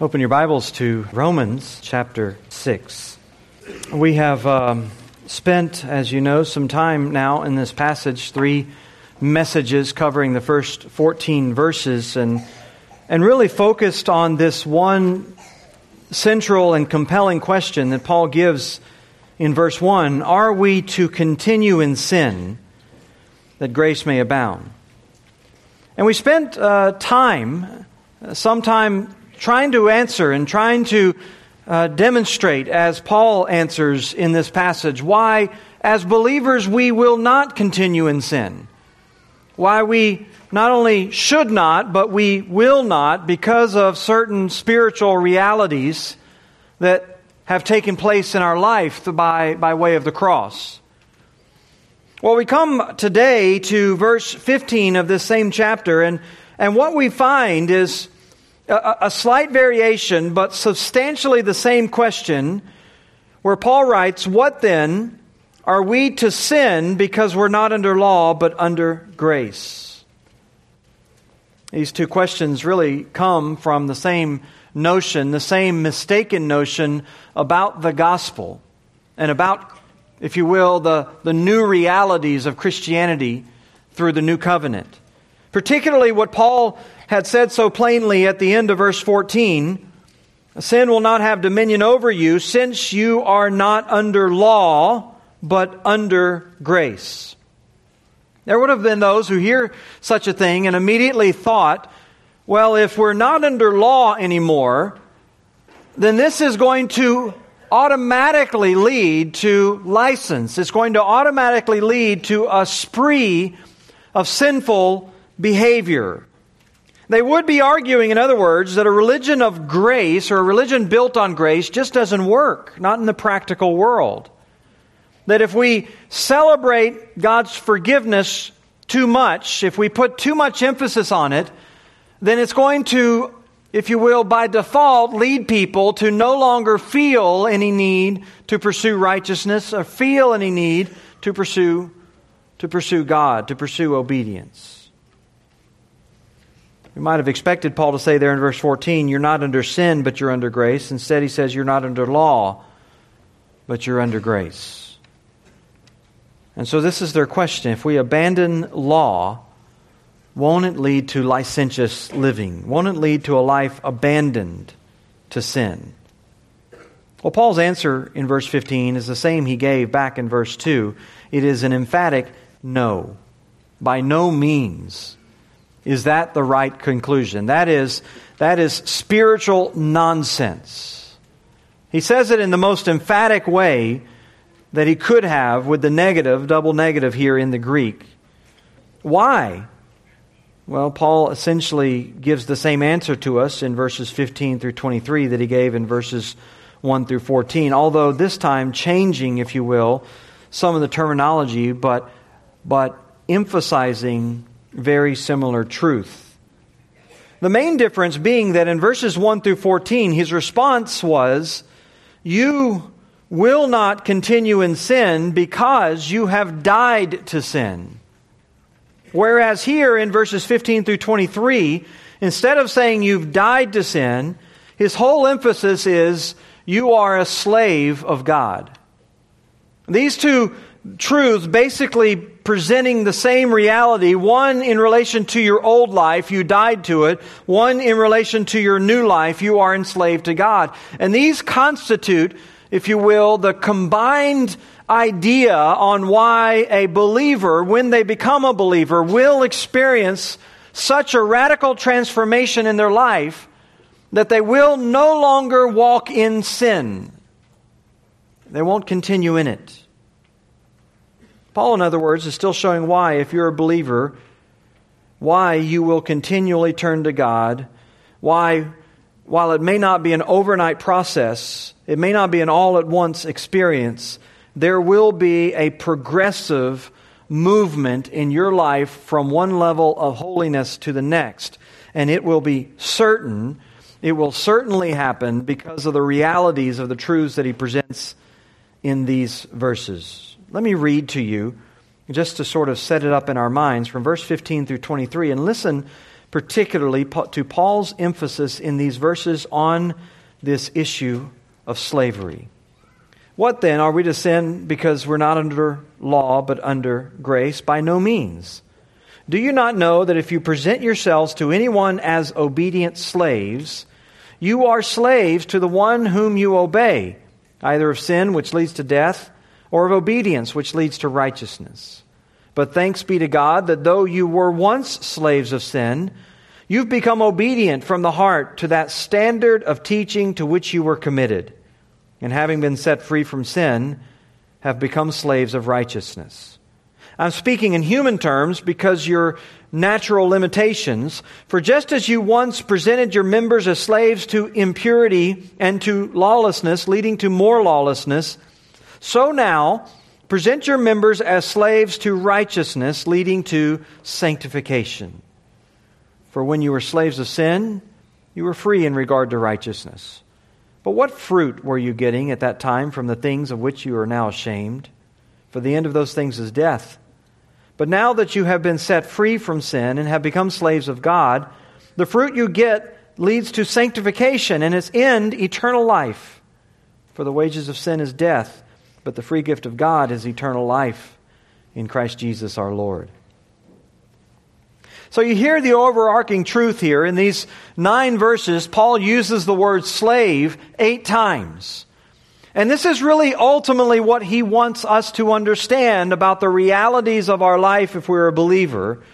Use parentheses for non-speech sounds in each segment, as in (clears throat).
Open your Bibles to Romans chapter 6. We have um, spent, as you know, some time now in this passage, three messages covering the first 14 verses, and, and really focused on this one central and compelling question that Paul gives in verse 1 Are we to continue in sin that grace may abound? And we spent uh, time, some time trying to answer and trying to uh, demonstrate, as Paul answers in this passage, why, as believers, we will not continue in sin. Why we not only should not, but we will not because of certain spiritual realities that have taken place in our life by, by way of the cross. Well, we come today to verse 15 of this same chapter, and, and what we find is a, a slight variation, but substantially the same question, where Paul writes, What then? Are we to sin because we're not under law, but under grace? These two questions really come from the same notion, the same mistaken notion about the gospel and about, if you will, the, the new realities of Christianity through the new covenant. Particularly what Paul had said so plainly at the end of verse 14 Sin will not have dominion over you, since you are not under law, but under grace. There would have been those who hear such a thing and immediately thought, well, if we're not under law anymore, then this is going to automatically lead to license. It's going to automatically lead to a spree of sinful behavior. They would be arguing, in other words, that a religion of grace or a religion built on grace just doesn't work, not in the practical world. That if we celebrate God's forgiveness too much, if we put too much emphasis on it, then it's going to, if you will, by default, lead people to no longer feel any need to pursue righteousness or feel any need to pursue, to pursue God, to pursue obedience. We might have expected Paul to say there in verse 14, You're not under sin, but you're under grace. Instead, he says, You're not under law, but you're under grace. And so, this is their question. If we abandon law, won't it lead to licentious living? Won't it lead to a life abandoned to sin? Well, Paul's answer in verse 15 is the same he gave back in verse 2. It is an emphatic no. By no means is that the right conclusion? That is, that is spiritual nonsense. He says it in the most emphatic way that he could have with the negative, double negative here in the Greek. Why? Well, Paul essentially gives the same answer to us in verses 15 through 23 that he gave in verses 1 through 14, although this time changing, if you will, some of the terminology, but, but emphasizing very similar truth. The main difference being that in verses 1 through 14, his response was, You will not continue in sin because you have died to sin. Whereas here in verses 15 through 23, instead of saying you've died to sin, his whole emphasis is you are a slave of God. These two truths basically presenting the same reality one in relation to your old life, you died to it, one in relation to your new life, you are enslaved to God. And these constitute, if you will, the combined idea on why a believer, when they become a believer, will experience such a radical transformation in their life that they will no longer walk in sin. They won't continue in it. Paul, in other words, is still showing why, if you're a believer, why you will continually turn to God, why, while it may not be an overnight process, it may not be an all at once experience, there will be a progressive movement in your life from one level of holiness to the next. And it will be certain, it will certainly happen because of the realities of the truths that he presents in these verses. Let me read to you, just to sort of set it up in our minds, from verse 15 through 23, and listen particularly to Paul's emphasis in these verses on this issue of slavery. What then? Are we to sin because we're not under law but under grace? By no means. Do you not know that if you present yourselves to anyone as obedient slaves, you are slaves to the one whom you obey, either of sin, which leads to death, or of obedience, which leads to righteousness? But thanks be to God that though you were once slaves of sin, you've become obedient from the heart to that standard of teaching to which you were committed. And having been set free from sin, have become slaves of righteousness. I'm speaking in human terms because your natural limitations. For just as you once presented your members as slaves to impurity and to lawlessness, leading to more lawlessness, so now Present your members as slaves to righteousness, leading to sanctification. For when you were slaves of sin, you were free in regard to righteousness. But what fruit were you getting at that time from the things of which you are now ashamed? For the end of those things is death. But now that you have been set free from sin and have become slaves of God, the fruit you get leads to sanctification and its end, eternal life. For the wages of sin is death but the free gift of God is eternal life in Christ Jesus our Lord. So you hear the overarching truth here. In these nine verses, Paul uses the word slave eight times. And this is really ultimately what he wants us to understand about the realities of our life if we're a believer.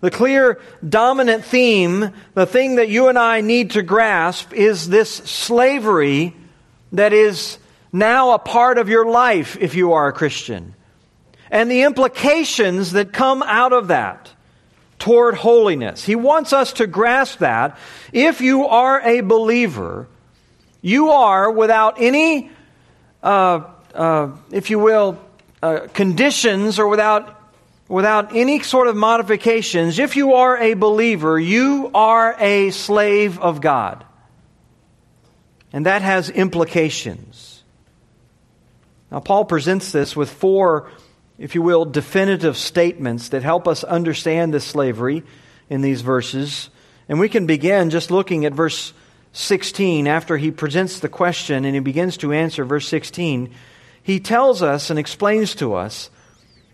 The clear dominant theme, the thing that you and I need to grasp, is this slavery that is now a part of your life if you are a Christian. And the implications that come out of that toward holiness. He wants us to grasp that. If you are a believer, you are without any, uh, uh, if you will, uh, conditions or without, without any sort of modifications, if you are a believer, you are a slave of God. And that has implications. Now, Paul presents this with four, if you will, definitive statements that help us understand this slavery in these verses. And we can begin just looking at verse 16 after he presents the question and he begins to answer verse 16. He tells us and explains to us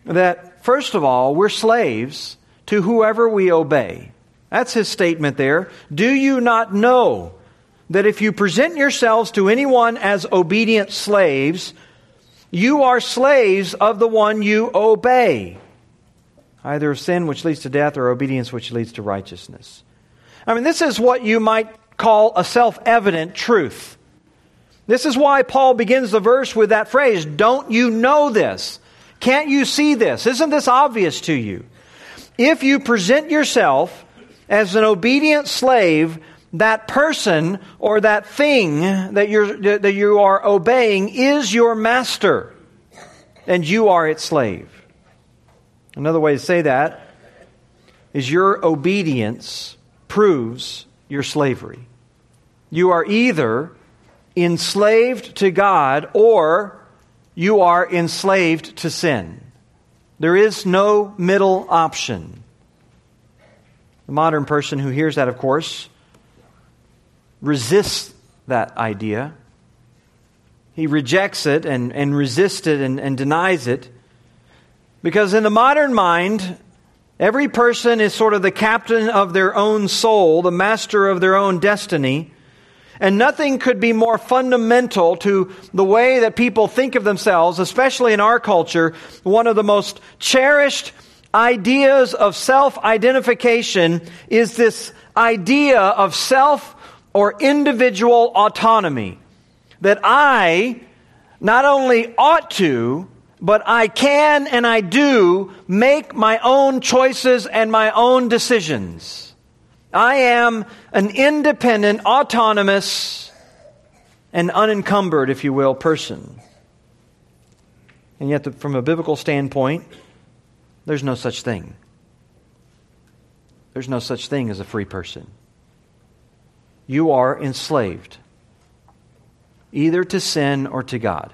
that, first of all, we're slaves to whoever we obey. That's his statement there. Do you not know that if you present yourselves to anyone as obedient slaves, you are slaves of the one you obey, either sin which leads to death or obedience which leads to righteousness. I mean, this is what you might call a self evident truth. This is why Paul begins the verse with that phrase Don't you know this? Can't you see this? Isn't this obvious to you? If you present yourself as an obedient slave, that person or that thing that, you're, that you are obeying is your master, and you are its slave. Another way to say that is your obedience proves your slavery. You are either enslaved to God or you are enslaved to sin. There is no middle option. The modern person who hears that, of course, resists that idea. He rejects it and, and resists it and, and denies it. Because in the modern mind, every person is sort of the captain of their own soul, the master of their own destiny. And nothing could be more fundamental to the way that people think of themselves, especially in our culture. One of the most cherished ideas of self identification is this idea of self or individual autonomy. That I not only ought to, but I can and I do make my own choices and my own decisions. I am an independent, autonomous, and unencumbered, if you will, person. And yet, the, from a biblical standpoint, there's no such thing. There's no such thing as a free person you are enslaved, either to sin or to God.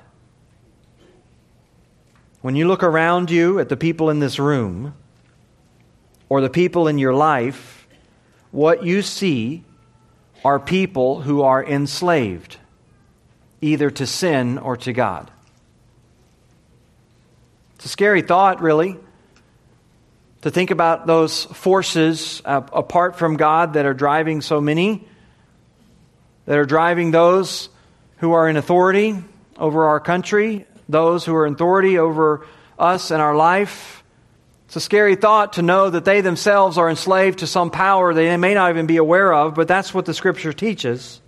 When you look around you at the people in this room or the people in your life, what you see are people who are enslaved, either to sin or to God. It's a scary thought, really, to think about those forces uh, apart from God that are driving so many, that are driving those who are in authority over our country, those who are in authority over us and our life. It's a scary thought to know that they themselves are enslaved to some power they may not even be aware of, but that's what the scripture teaches.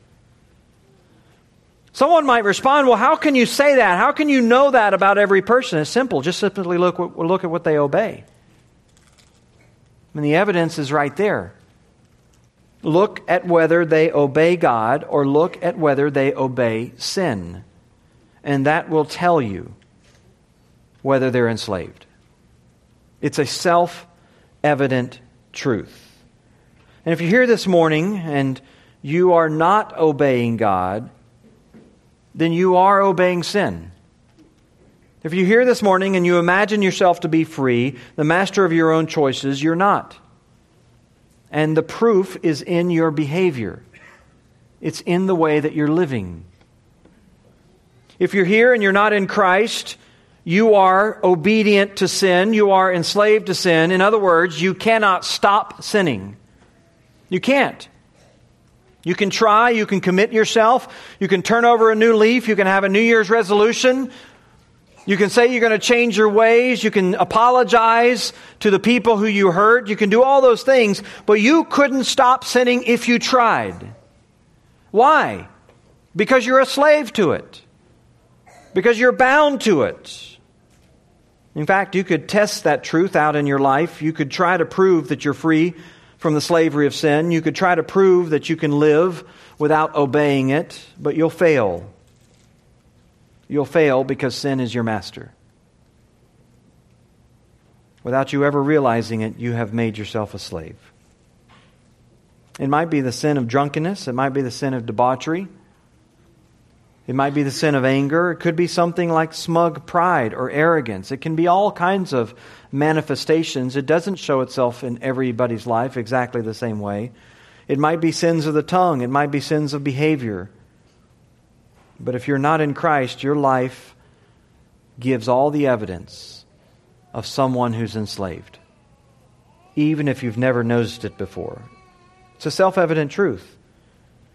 Someone might respond, Well, how can you say that? How can you know that about every person? It's simple. Just simply look, look at what they obey. And the evidence is right there. Look at whether they obey God or look at whether they obey sin. And that will tell you whether they're enslaved. It's a self evident truth. And if you're here this morning and you are not obeying God, then you are obeying sin. If you're here this morning and you imagine yourself to be free, the master of your own choices, you're not. And the proof is in your behavior, it's in the way that you're living. If you're here and you're not in Christ, you are obedient to sin, you are enslaved to sin. In other words, you cannot stop sinning. You can't. You can try, you can commit yourself, you can turn over a new leaf, you can have a New Year's resolution. You can say you're going to change your ways, you can apologize to the people who you hurt, you can do all those things, but you couldn't stop sinning if you tried. Why? Because you're a slave to it. Because you're bound to it. In fact, you could test that truth out in your life. You could try to prove that you're free from the slavery of sin. You could try to prove that you can live without obeying it, but you'll fail. You'll fail because sin is your master. Without you ever realizing it, you have made yourself a slave. It might be the sin of drunkenness, it might be the sin of debauchery, it might be the sin of anger. It could be something like smug pride or arrogance. It can be all kinds of manifestations. It doesn't show itself in everybody's life exactly the same way. It might be sins of the tongue, it might be sins of behavior. But if you're not in Christ, your life gives all the evidence of someone who's enslaved, even if you've never noticed it before. It's a self evident truth.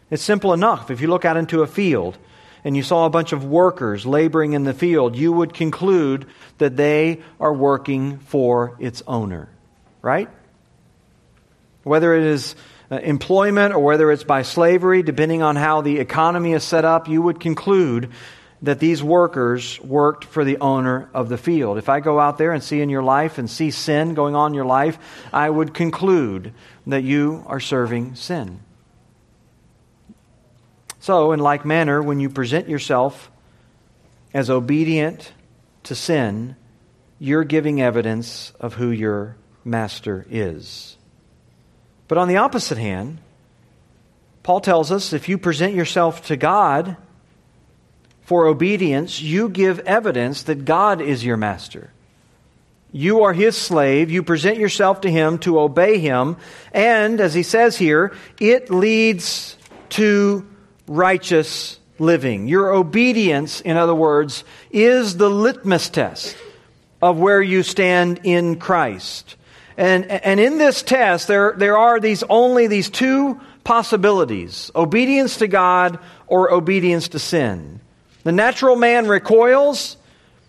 It's simple enough. If you look out into a field, and you saw a bunch of workers laboring in the field, you would conclude that they are working for its owner, right? Whether it is Uh, employment or whether it's by slavery, depending on how the economy is set up, you would conclude that these workers worked for the owner of the field. If I go out there and see in your life and see sin going on in your life, I would conclude that you are serving sin. So, in like manner, when you present yourself as obedient to sin, you're giving evidence of who your master is. But on the opposite hand, Paul tells us if you present yourself to God for obedience, you give evidence that God is your master. You are his slave. You present yourself to him to obey him. And, as he says here, it leads to righteous living. Your obedience, in other words, is the litmus test of where you stand in Christ. And, and in this test, there, there are these only these two possibilities obedience to God or obedience to sin. The natural man recoils.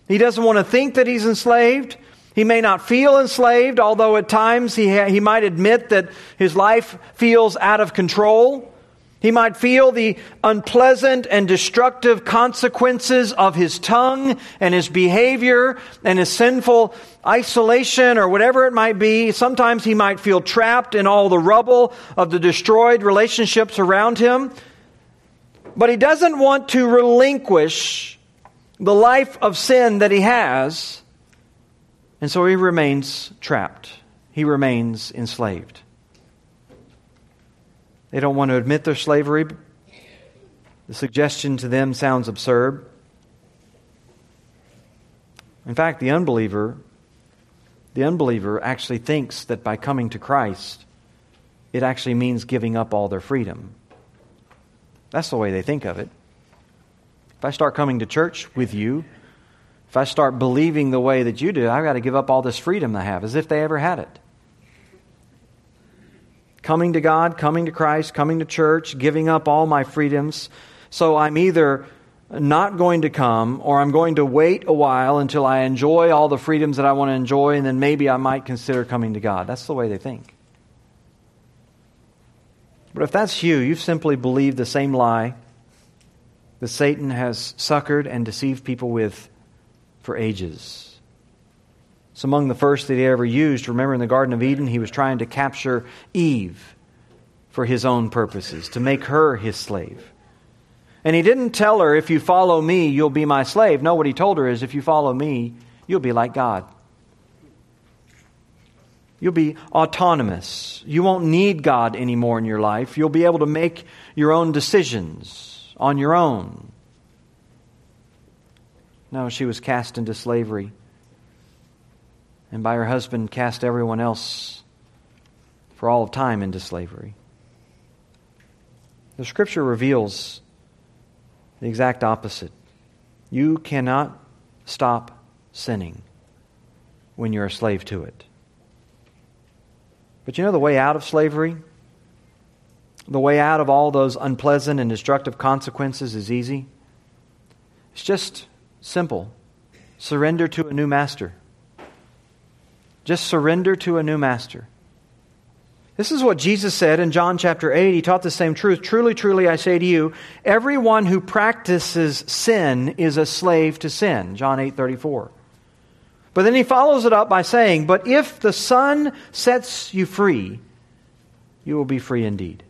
He doesn't want to think that he's enslaved. He may not feel enslaved, although at times he, ha- he might admit that his life feels out of control. He might feel the unpleasant and destructive consequences of his tongue and his behavior and his sinful isolation or whatever it might be. Sometimes he might feel trapped in all the rubble of the destroyed relationships around him. But he doesn't want to relinquish the life of sin that he has. And so he remains trapped. He remains enslaved. They don't want to admit their slavery. The suggestion to them sounds absurd. In fact, the unbeliever, the unbeliever actually thinks that by coming to Christ, it actually means giving up all their freedom. That's the way they think of it. If I start coming to church with you, if I start believing the way that you do, I've got to give up all this freedom I have, as if they ever had it. Coming to God, coming to Christ, coming to church, giving up all my freedoms. So I'm either not going to come or I'm going to wait a while until I enjoy all the freedoms that I want to enjoy, and then maybe I might consider coming to God. That's the way they think. But if that's you, you've simply believed the same lie that Satan has suckered and deceived people with for ages. It's among the first that he ever used. Remember in the Garden of Eden, he was trying to capture Eve for his own purposes, to make her his slave. And he didn't tell her, if you follow me, you'll be my slave. No, what he told her is, if you follow me, you'll be like God. You'll be autonomous. You won't need God anymore in your life. You'll be able to make your own decisions on your own. No, she was cast into slavery. And by her husband, cast everyone else for all of time into slavery. The scripture reveals the exact opposite. You cannot stop sinning when you're a slave to it. But you know the way out of slavery? The way out of all those unpleasant and destructive consequences is easy. It's just simple surrender to a new master. Just surrender to a new master. This is what Jesus said in John chapter 8. He taught the same truth. Truly, truly, I say to you, everyone who practices sin is a slave to sin. John 8 34. But then he follows it up by saying, But if the Son sets you free, you will be free indeed.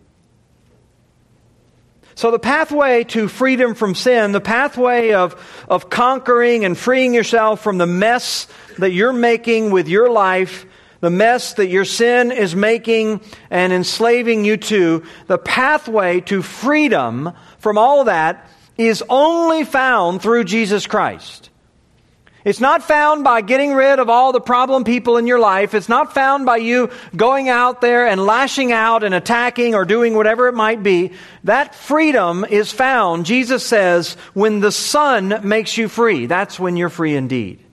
So, the pathway to freedom from sin, the pathway of, of conquering and freeing yourself from the mess that you're making with your life, the mess that your sin is making and enslaving you to, the pathway to freedom from all that is only found through Jesus Christ. It's not found by getting rid of all the problem people in your life. It's not found by you going out there and lashing out and attacking or doing whatever it might be. That freedom is found, Jesus says, when the Son makes you free. That's when you're free indeed.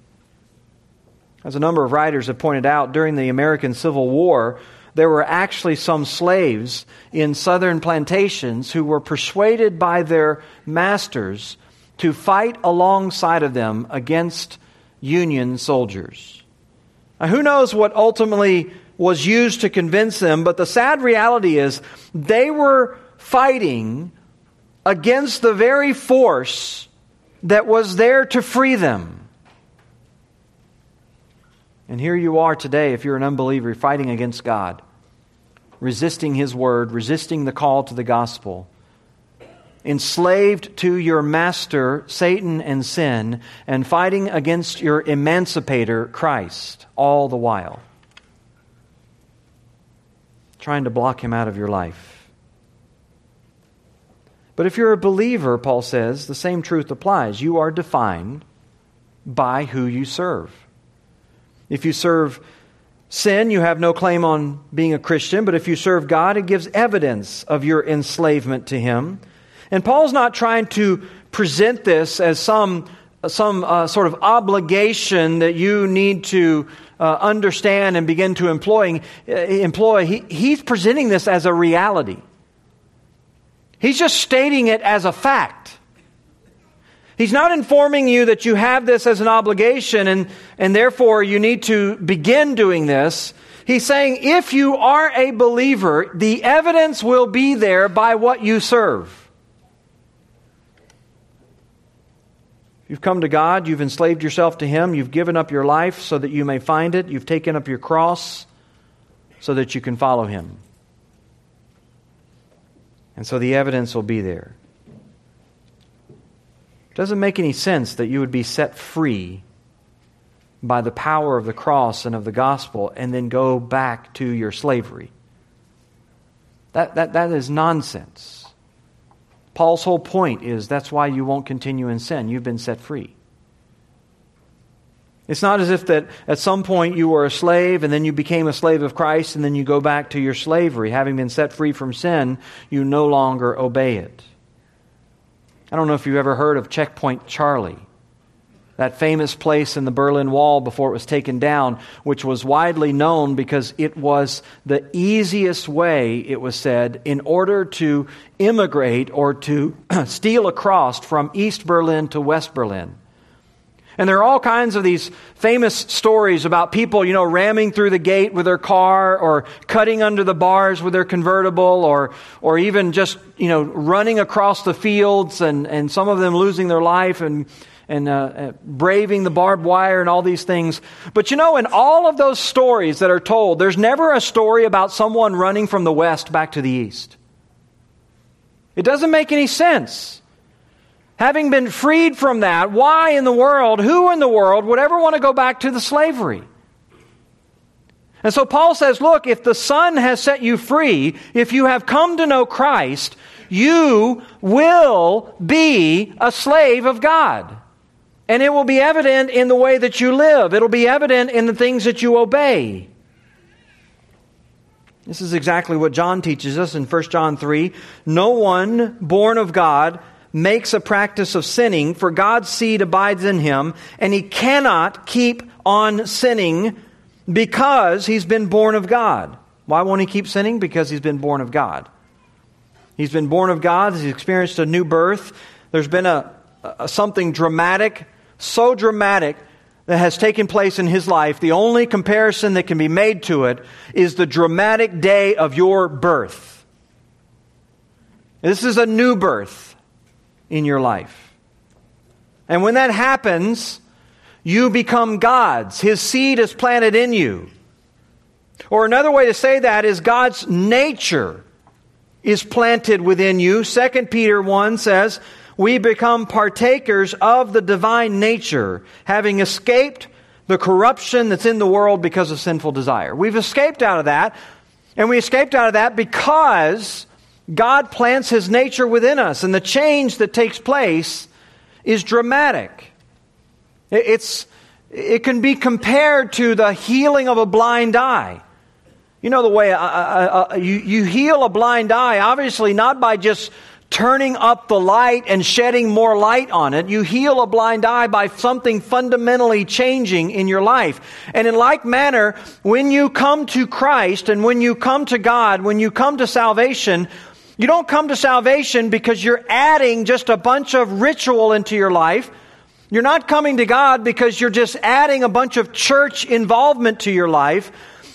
As a number of writers have pointed out, during the American Civil War, there were actually some slaves in southern plantations who were persuaded by their masters to fight alongside of them against Union soldiers. Now, who knows what ultimately was used to convince them, but the sad reality is they were fighting against the very force that was there to free them. And here you are today, if you're an unbeliever, fighting against God, resisting His word, resisting the call to the gospel enslaved to your master, Satan and sin, and fighting against your emancipator, Christ, all the while. Trying to block him out of your life. But if you're a believer, Paul says, the same truth applies. You are defined by who you serve. If you serve sin, you have no claim on being a Christian, but if you serve God, it gives evidence of your enslavement to Him. And Paul's not trying to present this as some, some uh, sort of obligation that you need to uh, understand and begin to employ. Uh, employ. He, he's presenting this as a reality. He's just stating it as a fact. He's not informing you that you have this as an obligation and, and therefore you need to begin doing this. He's saying if you are a believer, the evidence will be there by what you serve. You've come to God, you've enslaved yourself to Him, you've given up your life so that you may find it, you've taken up your cross so that you can follow Him. And so the evidence will be there. It doesn't make any sense that you would be set free by the power of the cross and of the gospel and then go back to your slavery. That, that, that is nonsense. Paul's whole point is that's why you won't continue in sin. You've been set free. It's not as if that at some point you were a slave and then you became a slave of Christ and then you go back to your slavery. Having been set free from sin, you no longer obey it. I don't know if you've ever heard of Checkpoint Charlie, that famous place in the Berlin Wall before it was taken down, which was widely known because it was the easiest way, it was said, in order to immigrate or to (clears throat) steal across from East Berlin to West Berlin. And there are all kinds of these famous stories about people, you know, ramming through the gate with their car or cutting under the bars with their convertible or, or even just, you know, running across the fields and, and some of them losing their life and, and uh, uh, braving the barbed wire and all these things. But you know, in all of those stories that are told, there's never a story about someone running from the west back to the east. It doesn't make any sense. Having been freed from that, why in the world, who in the world would ever want to go back to the slavery? And so Paul says, look, if the Son has set you free, if you have come to know Christ, you will be a slave of God. And it will be evident in the way that you live. It'll be evident in the things that you obey. This is exactly what John teaches us in 1 John 3. No one born of God makes a practice of sinning, for God's seed abides in him, and he cannot keep on sinning because he's been born of God. Why won't he keep sinning? Because he's been born of God. He's been born of God, he's experienced a new birth. There's been a, a something dramatic, so dramatic that has taken place in his life. The only comparison that can be made to it is the dramatic day of your birth. This is a new birth in your life. And when that happens, you become God's. His seed is planted in you. Or another way to say that is God's nature is planted within you. 2 Peter 1 says, We become partakers of the divine nature, having escaped the corruption that's in the world because of sinful desire. We've escaped out of that, and we escaped out of that because God plants his nature within us, and the change that takes place is dramatic. It's, it can be compared to the healing of a blind eye. You know the way uh, uh, uh, you, you heal a blind eye, obviously not by just turning up the light and shedding more light on it. You heal a blind eye by something fundamentally changing in your life. And in like manner, when you come to Christ and when you come to God, when you come to salvation, you don't come to salvation because you're adding just a bunch of ritual into your life. You're not coming to God because you're just adding a bunch of church involvement to your life.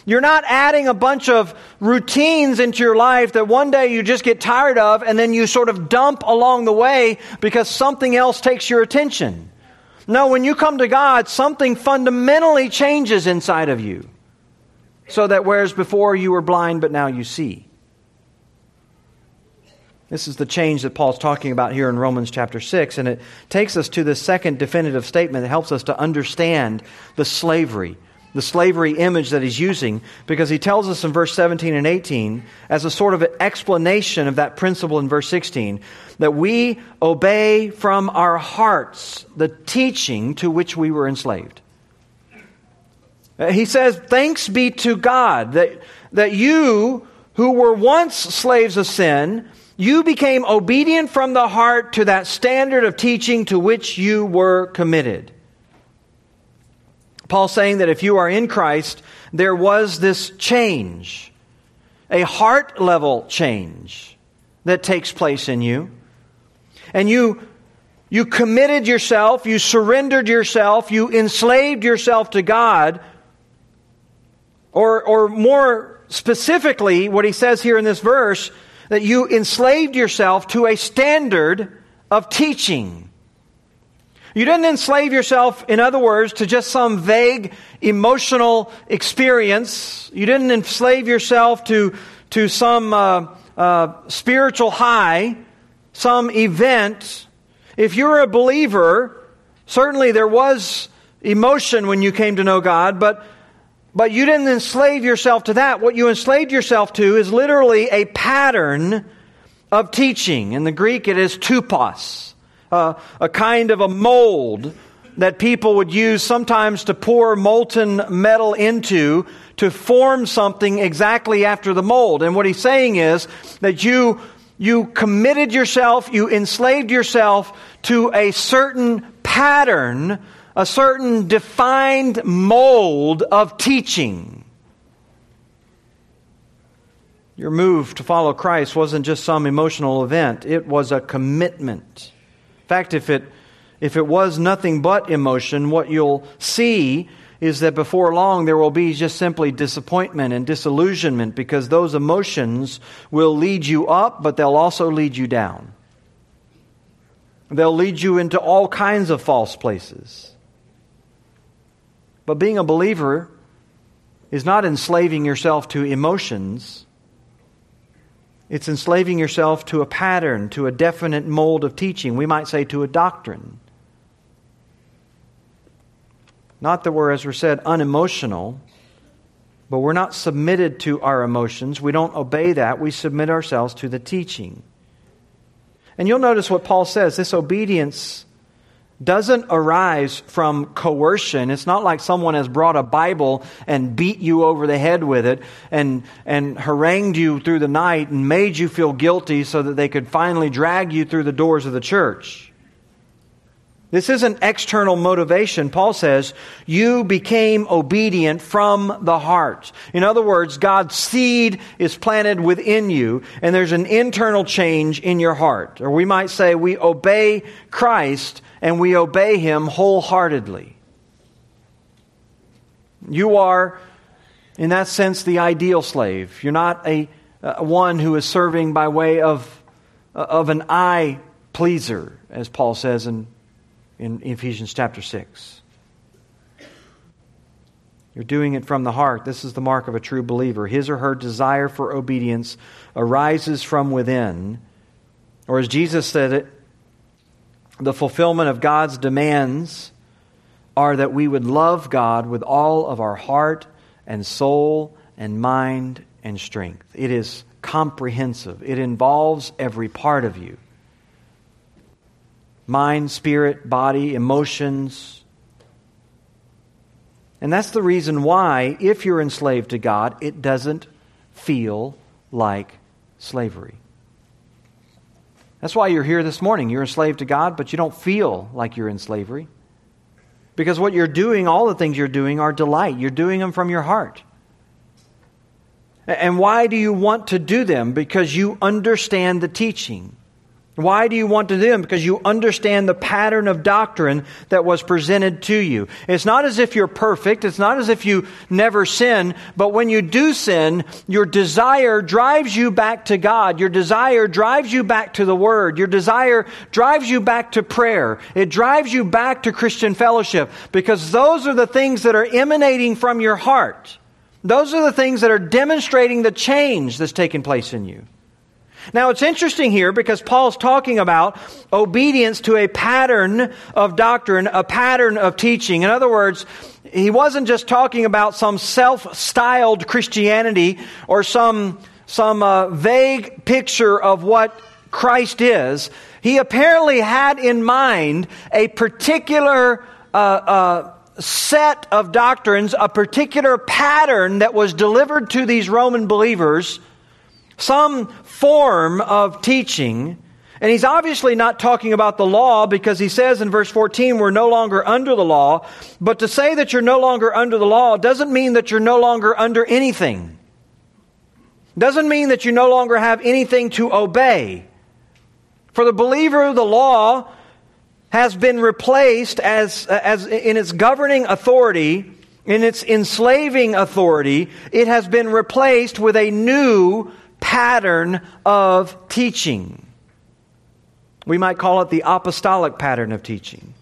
You're not adding a bunch of routines into your life that one day you just get tired of and then you sort of dump along the way because something else takes your attention. No, when you come to God, something fundamentally changes inside of you. So that whereas before you were blind, but now you see. This is the change that Paul's talking about here in Romans chapter 6, and it takes us to the second definitive statement that helps us to understand the slavery, the slavery image that he's using, because he tells us in verse 17 and 18, as a sort of explanation of that principle in verse 16, that we obey from our hearts the teaching to which we were enslaved. He says, Thanks be to God that, that you who were once slaves of sin, you became obedient from the heart to that standard of teaching to which you were committed. Paul saying that if you are in Christ, there was this change, a heart level change that takes place in you. And you, you committed yourself, you surrendered yourself, you enslaved yourself to God. Or, or more specifically, what he says here in this verse, that you enslaved yourself to a standard of teaching. You didn't enslave yourself, in other words, to just some vague emotional experience. You didn't enslave yourself to, to some uh, uh, spiritual high, some event. If you're a believer, certainly there was emotion when you came to know God, but but you didn't enslave yourself to that. What you enslaved yourself to is literally a pattern of teaching. In the Greek, it is tupos, a kind of a mold that people would use sometimes to pour molten metal into to form something exactly after the mold. And what he's saying is that you, you committed yourself, you enslaved yourself to a certain pattern, a certain defined mold of teaching. Your move to follow Christ wasn't just some emotional event, it was a commitment. In fact, if it, if it was nothing but emotion, what you'll see is that before long there will be just simply disappointment and disillusionment because those emotions will lead you up, but they'll also lead you down. They'll lead you into all kinds of false places. But being a believer is not enslaving yourself to emotions. It's enslaving yourself to a pattern, to a definite mold of teaching. We might say to a doctrine. Not that we're, as we said, unemotional, but we're not submitted to our emotions. We don't obey that. We submit ourselves to the teaching. And you'll notice what Paul says this obedience doesn't arise from coercion. It's not like someone has brought a Bible and beat you over the head with it and, and harangued you through the night and made you feel guilty so that they could finally drag you through the doors of the church. This isn't external motivation. Paul says, you became obedient from the heart. In other words, God's seed is planted within you, and there's an internal change in your heart. Or we might say, we obey Christ and we obey Him wholeheartedly. You are, in that sense, the ideal slave. You're not a, a one who is serving by way of, uh, of an eye pleaser, as Paul says in in Ephesians chapter 6. You're doing it from the heart. This is the mark of a true believer. His or her desire for obedience arises from within. Or as Jesus said it, the fulfillment of God's demands are that we would love God with all of our heart and soul and mind and strength. It is comprehensive, it involves every part of you mind, spirit, body, emotions. And that's the reason why, if you're enslaved to God, it doesn't feel like slavery. That's why you're here this morning. You're enslaved to God, but you don't feel like you're in slavery. Because what you're doing, all the things you're doing, are delight. You're doing them from your heart. And why do you want to do them? Because you understand the teaching. Why do you want to do them? Because you understand the pattern of doctrine that was presented to you. It's not as if you're perfect. It's not as if you never sin. But when you do sin, your desire drives you back to God. Your desire drives you back to the Word. Your desire drives you back to prayer. It drives you back to Christian fellowship because those are the things that are emanating from your heart. Those are the things that are demonstrating the change that's taking place in you. Now, it's interesting here because Paul's talking about obedience to a pattern of doctrine, a pattern of teaching. In other words, he wasn't just talking about some self styled Christianity or some, some uh, vague picture of what Christ is. He apparently had in mind a particular uh, uh, set of doctrines, a particular pattern that was delivered to these Roman believers some form of teaching. And he's obviously not talking about the law because he says in verse 14, we're no longer under the law. But to say that you're no longer under the law doesn't mean that you're no longer under anything. Doesn't mean that you no longer have anything to obey. For the believer, the law has been replaced as, uh, as in its governing authority, in its enslaving authority, it has been replaced with a new pattern of teaching. We might call it the apostolic pattern of teaching.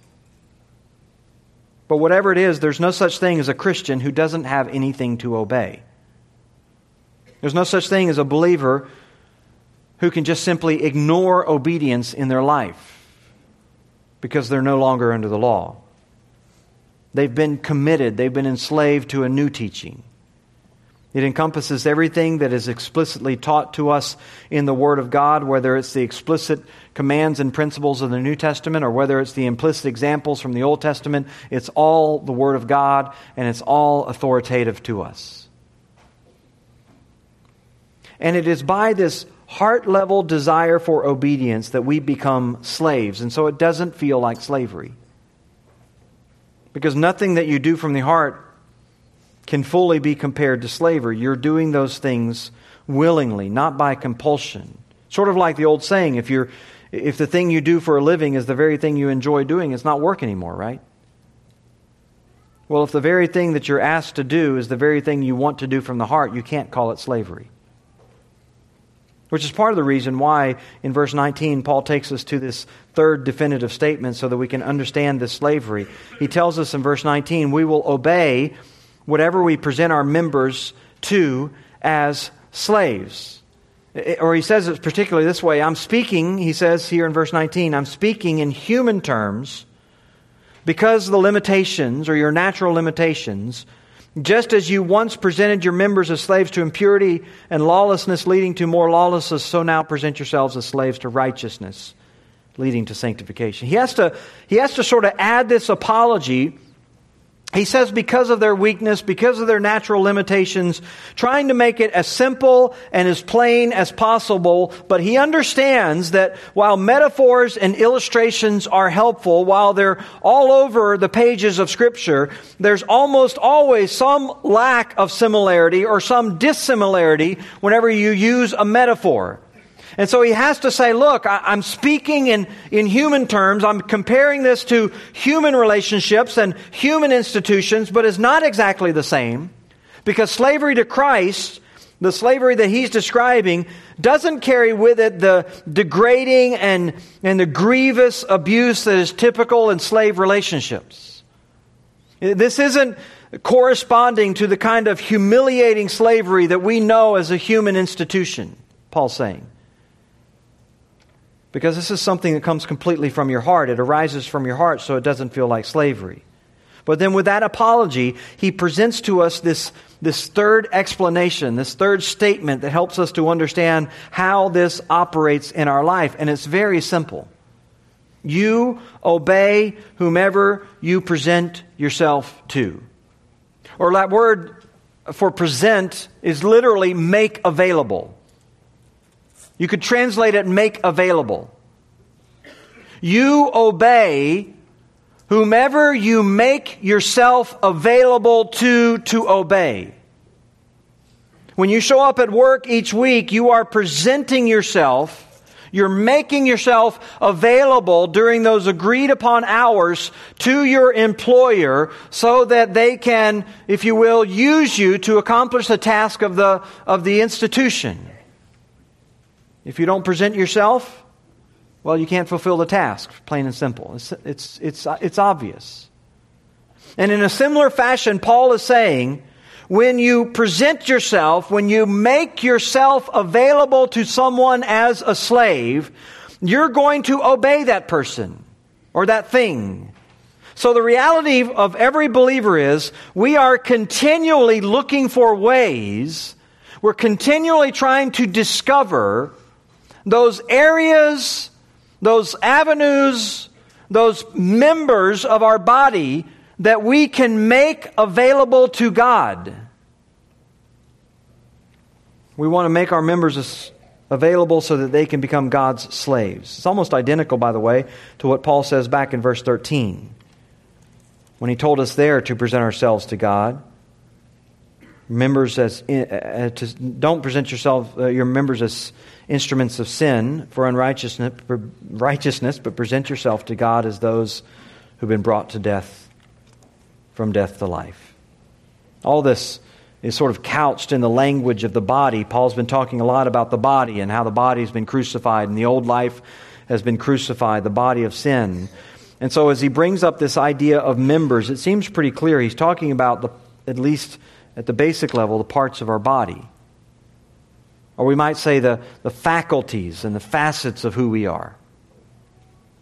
But whatever it is, there's no such thing as a Christian who doesn't have anything to obey. There's no such thing as a believer who can just simply ignore obedience in their life because they're no longer under the law. They've been committed, they've been enslaved to a new teaching. It encompasses everything that is explicitly taught to us in the Word of God, whether it's the explicit commands and principles of the New Testament or whether it's the implicit examples from the Old Testament. It's all the Word of God and it's all authoritative to us. And it is by this heart level desire for obedience that we become slaves. And so it doesn't feel like slavery. Because nothing that you do from the heart can fully be compared to slavery. You're doing those things willingly, not by compulsion. Sort of like the old saying if, you're, if the thing you do for a living is the very thing you enjoy doing, it's not work anymore, right? Well, if the very thing that you're asked to do is the very thing you want to do from the heart, you can't call it slavery. Which is part of the reason why in verse 19 Paul takes us to this third definitive statement so that we can understand this slavery. He tells us in verse 19, we will obey whatever we present our members to as slaves. Or he says it particularly this way I'm speaking, he says here in verse 19, I'm speaking in human terms because the limitations or your natural limitations, just as you once presented your members as slaves to impurity and lawlessness leading to more lawlessness, so now present yourselves as slaves to righteousness leading to sanctification. He has to, he has to sort of add this apology he says because of their weakness, because of their natural limitations, trying to make it as simple and as plain as possible, but he understands that while metaphors and illustrations are helpful, while they're all over the pages of scripture, there's almost always some lack of similarity or some dissimilarity whenever you use a metaphor. And so he has to say, look, I, am speaking in, in human terms. I'm comparing this to human relationships and human institutions, but it's not exactly the same. Because slavery to Christ, the slavery that he's describing, doesn't carry with it the degrading and, and the grievous abuse that is typical in slave relationships. This isn't corresponding to the kind of humiliating slavery that we know as a human institution, Paul's saying because this is something that comes completely from your heart. It arises from your heart, so it doesn't feel like slavery. But then, with that apology, he presents to us this, this third explanation, this third statement that helps us to understand how this operates in our life. And it's very simple. You obey whomever you present yourself to. Or that word for present is literally make available. You could translate it make available. You obey whomever you make yourself available to to obey. When you show up at work each week, you are presenting yourself, you're making yourself available during those agreed upon hours to your employer so that they can, if you will, use you to accomplish the task of the, of the institution. If you don't present yourself, well, you can't fulfill the task, plain and simple. It's, it's, it's, it's obvious. And in a similar fashion, Paul is saying, when you present yourself, when you make yourself available to someone as a slave, you're going to obey that person or that thing. So the reality of every believer is we are continually looking for ways, we're continually trying to discover those areas, those avenues, those members of our body that we can make available to God. We want to make our members available so that they can become God's slaves. It's almost identical, by the way, to what Paul says back in verse 13 when he told us there to present ourselves to God. Members as uh, to, don't present yourself uh, your members as instruments of sin for unrighteousness, righteousness, but present yourself to God as those who've been brought to death from death to life. All this is sort of couched in the language of the body. Paul's been talking a lot about the body and how the body's been crucified and the old life has been crucified, the body of sin. And so as he brings up this idea of members, it seems pretty clear he's talking about the, at least at the basic level the parts of our body. Or we might say the, the faculties and the facets of who we are.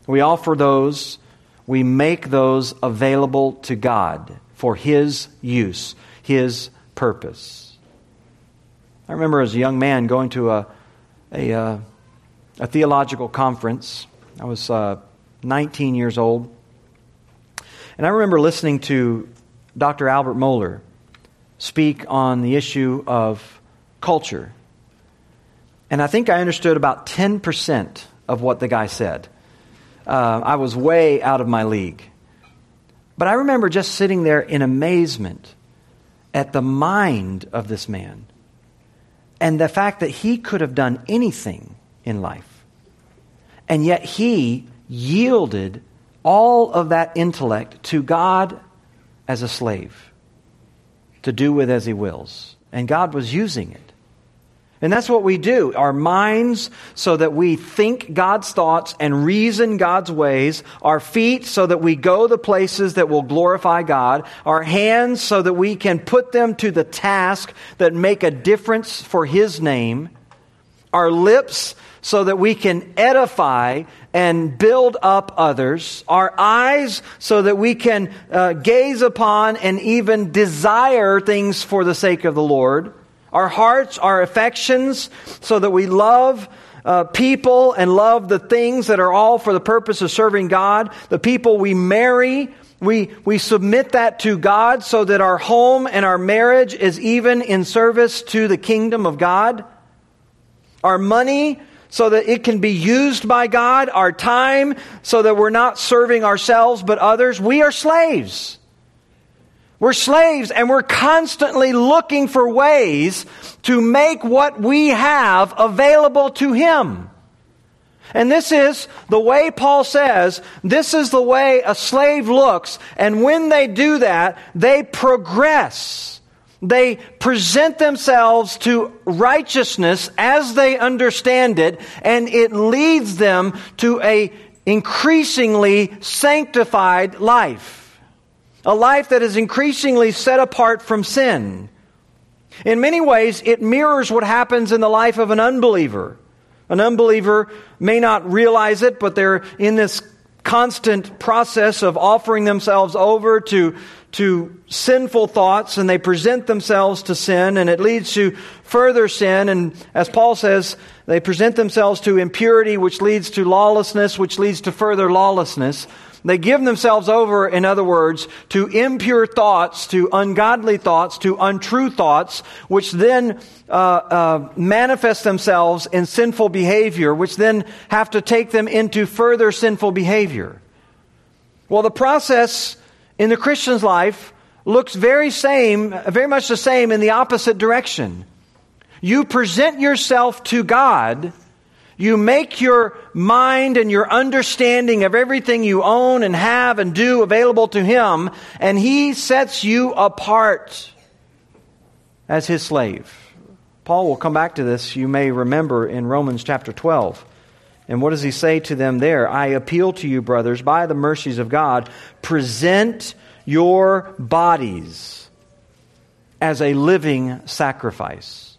We offer those, we make those available to God for His use, His purpose. I remember as a young man going to a, a, uh, a theological conference. I was uh, 19 years old. And I remember listening to Dr. Albert Mohler speak on the issue of culture. And I think I understood about 10% of what the guy said. Uh, I was way out of my league. But I remember just sitting there in amazement at the mind of this man and the fact that he could have done anything in life. And yet he yielded all of that intellect to God as a slave to do with as he wills. And God was using it. And that's what we do. Our minds so that we think God's thoughts and reason God's ways. Our feet so that we go the places that will glorify God. Our hands so that we can put them to the task that make a difference for His name. Our lips so that we can edify and build up others. Our eyes so that we can uh, gaze upon and even desire things for the sake of the Lord our hearts, our affections, so that we love uh, people and love the things that are all for the purpose of serving God. The people we marry, we, we submit that to God so that our home and our marriage is even in service to the kingdom of God. Our money, so that it can be used by God. Our time, so that we're not serving ourselves but others. We are slaves. We're slaves and we're constantly looking for ways to make what we have available to Him. And this is the way Paul says, this is the way a slave looks. And when they do that, they progress. They present themselves to righteousness as they understand it, and it leads them to a increasingly sanctified life a life that is increasingly set apart from sin. In many ways, it mirrors what happens in the life of an unbeliever. An unbeliever may not realize it, but they're in this constant process of offering themselves over to, to sinful thoughts and they present themselves to sin and it leads to further sin. And as Paul says, they present themselves to impurity, which leads to lawlessness, which leads to further lawlessness. They give themselves over, in other words, to impure thoughts, to ungodly thoughts, to untrue thoughts, which then uh, uh, manifest themselves in sinful behavior, which then have to take them into further sinful behavior. Well, the process in the Christian's life looks very same, very much the same in the opposite direction. You present yourself to God you make your mind and your understanding of everything you own and have and do available to Him, and He sets you apart as His slave. Paul will come back to this, you may remember, in Romans chapter 12. And what does he say to them there? I appeal to you, brothers, by the mercies of God, present your bodies as a living sacrifice,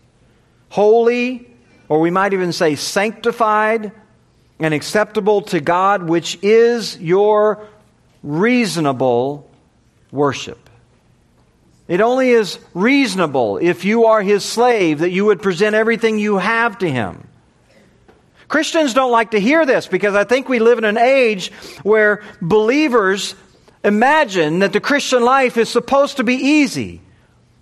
holy or we might even say sanctified and acceptable to God, which is your reasonable worship. It only is reasonable if you are his slave that you would present everything you have to him. Christians don't like to hear this because I think we live in an age where believers imagine that the Christian life is supposed to be easy.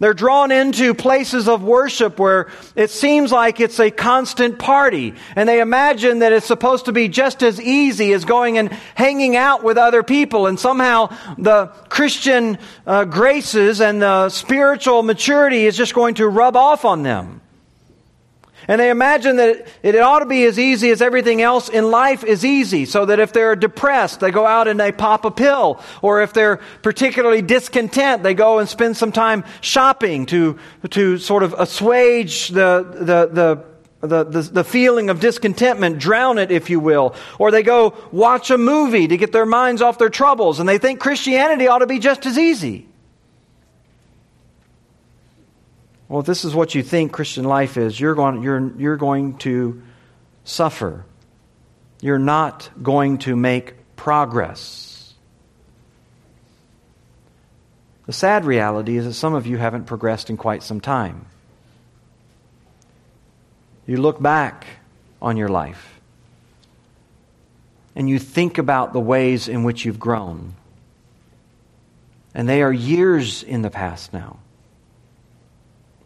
They're drawn into places of worship where it seems like it's a constant party. And they imagine that it's supposed to be just as easy as going and hanging out with other people. And somehow the Christian uh, graces and the spiritual maturity is just going to rub off on them. And they imagine that it, it, ought to be as easy as everything else in life is easy, so that if they're depressed, they go out and they pop a pill. Or if they're particularly discontent, they go and spend some time shopping to, to sort of assuage the, the, the the, the, the, feeling of discontentment, drown it, if you will. Or they go watch a movie to get their minds off their troubles, and they think Christianity ought to be just as easy. Well, if this is what you think Christian life is, you're going, you're, you're going to suffer. You're not going to make progress. The sad reality is that some of you haven't progressed in quite some time. You look back on your life and you think about the ways in which you've grown. And they are years in the past now.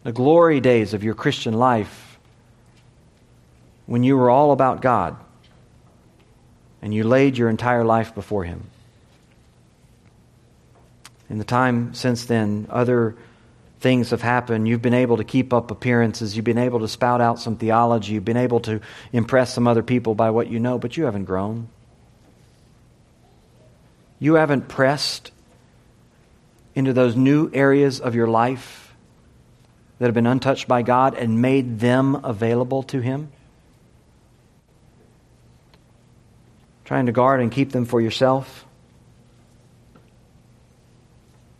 The glory days of your Christian life when you were all about God and you laid your entire life before Him. In the time since then, other things have happened. You've been able to keep up appearances. You've been able to spout out some theology. You've been able to impress some other people by what you know, but you haven't grown. You haven't pressed into those new areas of your life that have been untouched by God and made them available to Him. Trying to guard and keep them for yourself.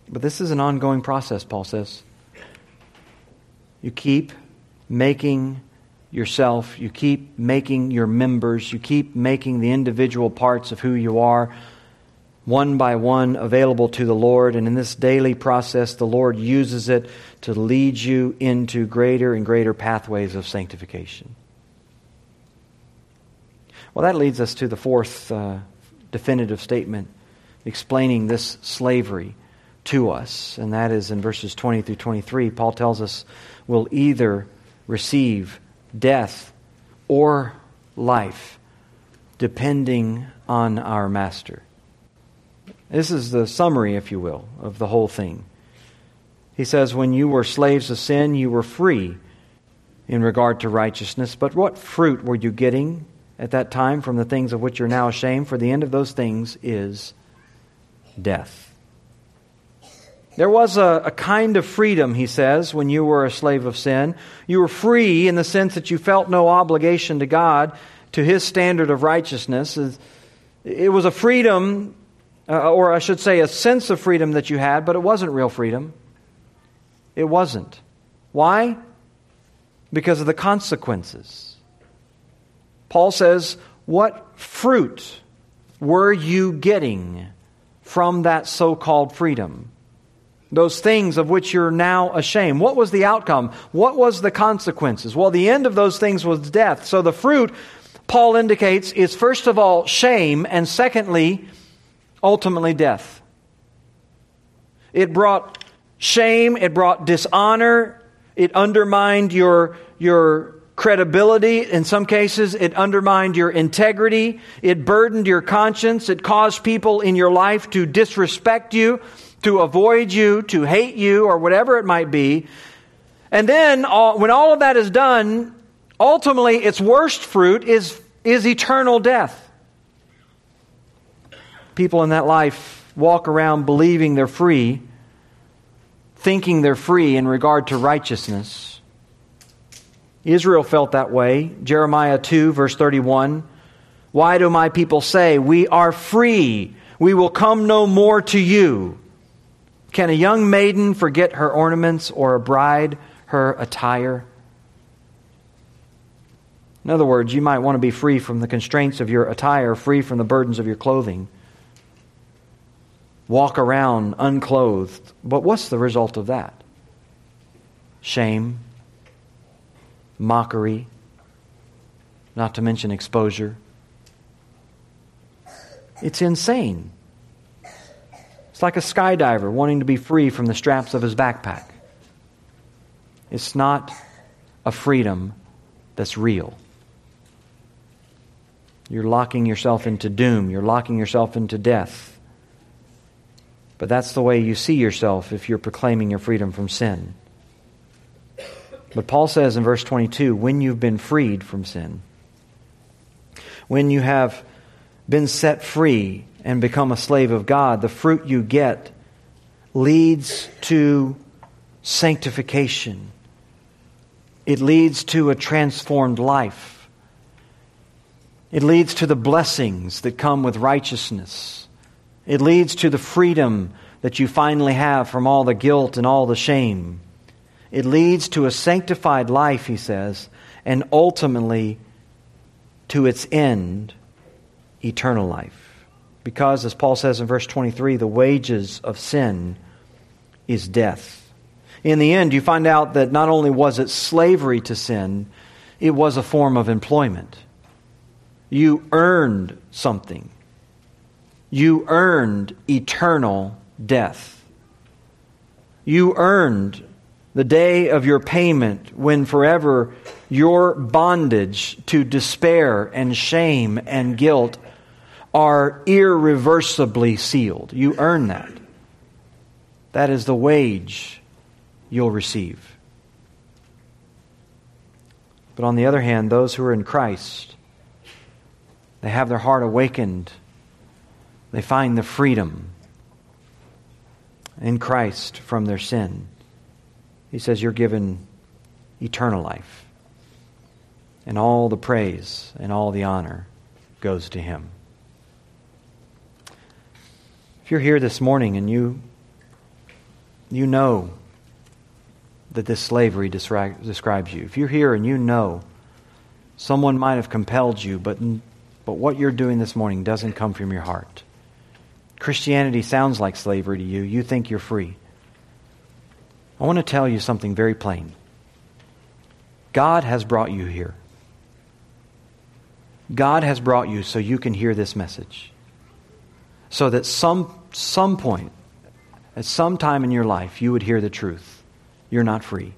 But this is an ongoing process, Paul says. You keep making yourself, you keep making your members, you keep making the individual parts of who you are one by one available to the Lord. And in this daily process, the Lord uses it to lead you into greater and greater pathways of sanctification. Well, that leads us to the fourth uh, definitive statement explaining this slavery to us, and that is in verses 20 through 23. Paul tells us we'll either receive death or life, depending on our master. This is the summary, if you will, of the whole thing. He says, When you were slaves of sin, you were free in regard to righteousness. But what fruit were you getting at that time from the things of which you're now ashamed? For the end of those things is death. There was a, a, kind of freedom, he says, when you were a slave of sin. You were free in the sense that you felt no obligation to God, to his standard of righteousness. It was a freedom uh, or I should say, a sense of freedom that you had, but it wasn't real freedom. It wasn't. Why? Because of the consequences. Paul says, What fruit were you getting from that so called freedom? Those things of which you're now ashamed. What was the outcome? What was the consequences? Well, the end of those things was death. So the fruit, Paul indicates, is first of all shame, and secondly, ultimately death. It brought shame, it brought dishonor, it undermined your, your credibility. In some cases, it undermined your integrity, it burdened your conscience, it caused people in your life to disrespect you, to avoid you, to hate you, or whatever it might be. And then, all, when all of that is done, ultimately its worst fruit is, is eternal death people in that life walk around believing they're free, thinking they're free in regard to righteousness. Israel felt that way. Jeremiah 2, verse 31. Why do my people say, We are free? We will come no more to you. Can a young maiden forget her ornaments or a bride her attire? In other words, you might want to be free from the constraints of your attire, free from the burdens of your clothing walk around unclothed. But what's the result of that? Shame, mockery, not to mention exposure. It's insane. It's like a skydiver wanting to be free from the straps of his backpack. It's not a freedom that's real. You're locking yourself into doom. You're locking yourself into death. But that's the way you see yourself if you're proclaiming your freedom from sin. But Paul says in verse 22 when you've been freed from sin, when you have been set free and become a slave of God, the fruit you get leads to sanctification. It leads to a transformed life. It leads to the blessings that come with righteousness. It leads to the freedom that you finally have from all the guilt and all the shame. It leads to a sanctified life, he says, and ultimately to its end, eternal life. Because, as Paul says in verse 23, the wages of sin is death. In the end, you find out that not only was it slavery to sin, it was a form of employment. You earned something. You earned eternal death. You earned the day of your payment when forever your bondage to despair and shame and guilt are irreversibly sealed. You earn that. That is the wage you'll receive. But on the other hand, those who are in Christ, they have their heart awakened. They find the freedom in Christ from their sin. He says, You're given eternal life. And all the praise and all the honor goes to Him. If you're here this morning and you, you know that this slavery describes you, if you're here and you know someone might have compelled you, but, but what you're doing this morning doesn't come from your heart, Christianity sounds like slavery to you, you think you're free. I want to tell you something very plain. God has brought you here. God has brought you so you can hear this message so that some, some point, at some time in your life, you would hear the truth. You're not free.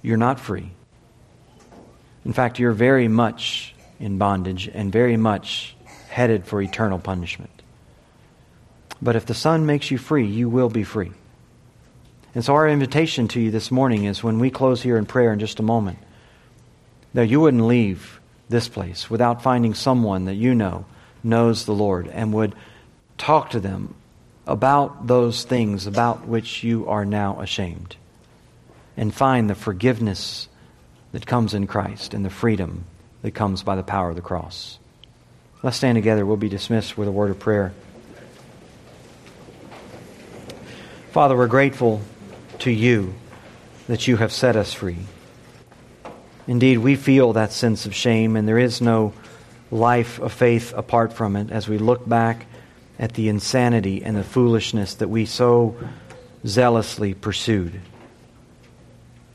You're not free. In fact, you're very much in bondage and very much headed for eternal punishment. But if the Son makes you free, you will be free. And so, our invitation to you this morning is when we close here in prayer in just a moment, that you wouldn't leave this place without finding someone that you know knows the Lord and would talk to them about those things about which you are now ashamed and find the forgiveness that comes in Christ and the freedom that comes by the power of the cross. Let's stand together. We'll be dismissed with a word of prayer. Father, we're grateful to you that you have set us free. Indeed, we feel that sense of shame, and there is no life of faith apart from it as we look back at the insanity and the foolishness that we so zealously pursued.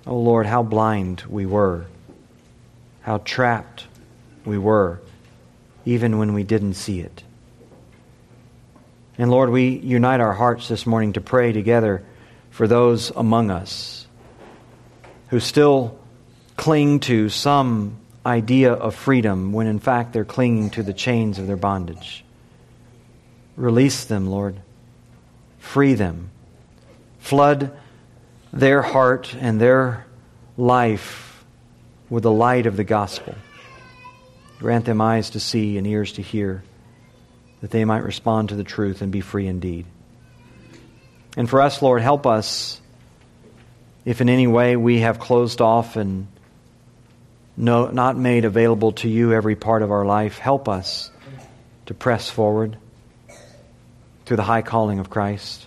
Oh Lord, how blind we were, how trapped we were, even when we didn't see it. And Lord, we unite our hearts this morning to pray together for those among us who still cling to some idea of freedom when in fact they're clinging to the chains of their bondage. Release them, Lord. Free them. Flood their heart and their life with the light of the gospel. Grant them eyes to see and ears to hear, that they might respond to the truth and be free indeed. And for us, Lord, help us if in any way we have closed off and no, not made available to you every part of our life. Help us to press forward to the high calling of Christ,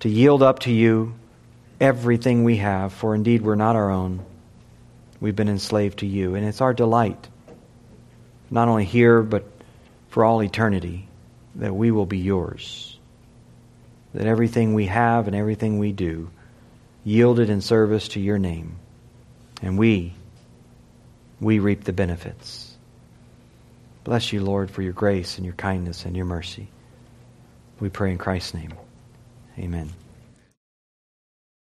to yield up to you everything we have, for indeed we're not our own. We've been enslaved to you, and it's our delight, not only here, but for all eternity, that we will be yours. That everything we have and everything we do yielded in service to your name. And we we reap the benefits. Bless you, Lord, for your grace and your kindness and your mercy. We pray in Christ's name. Amen.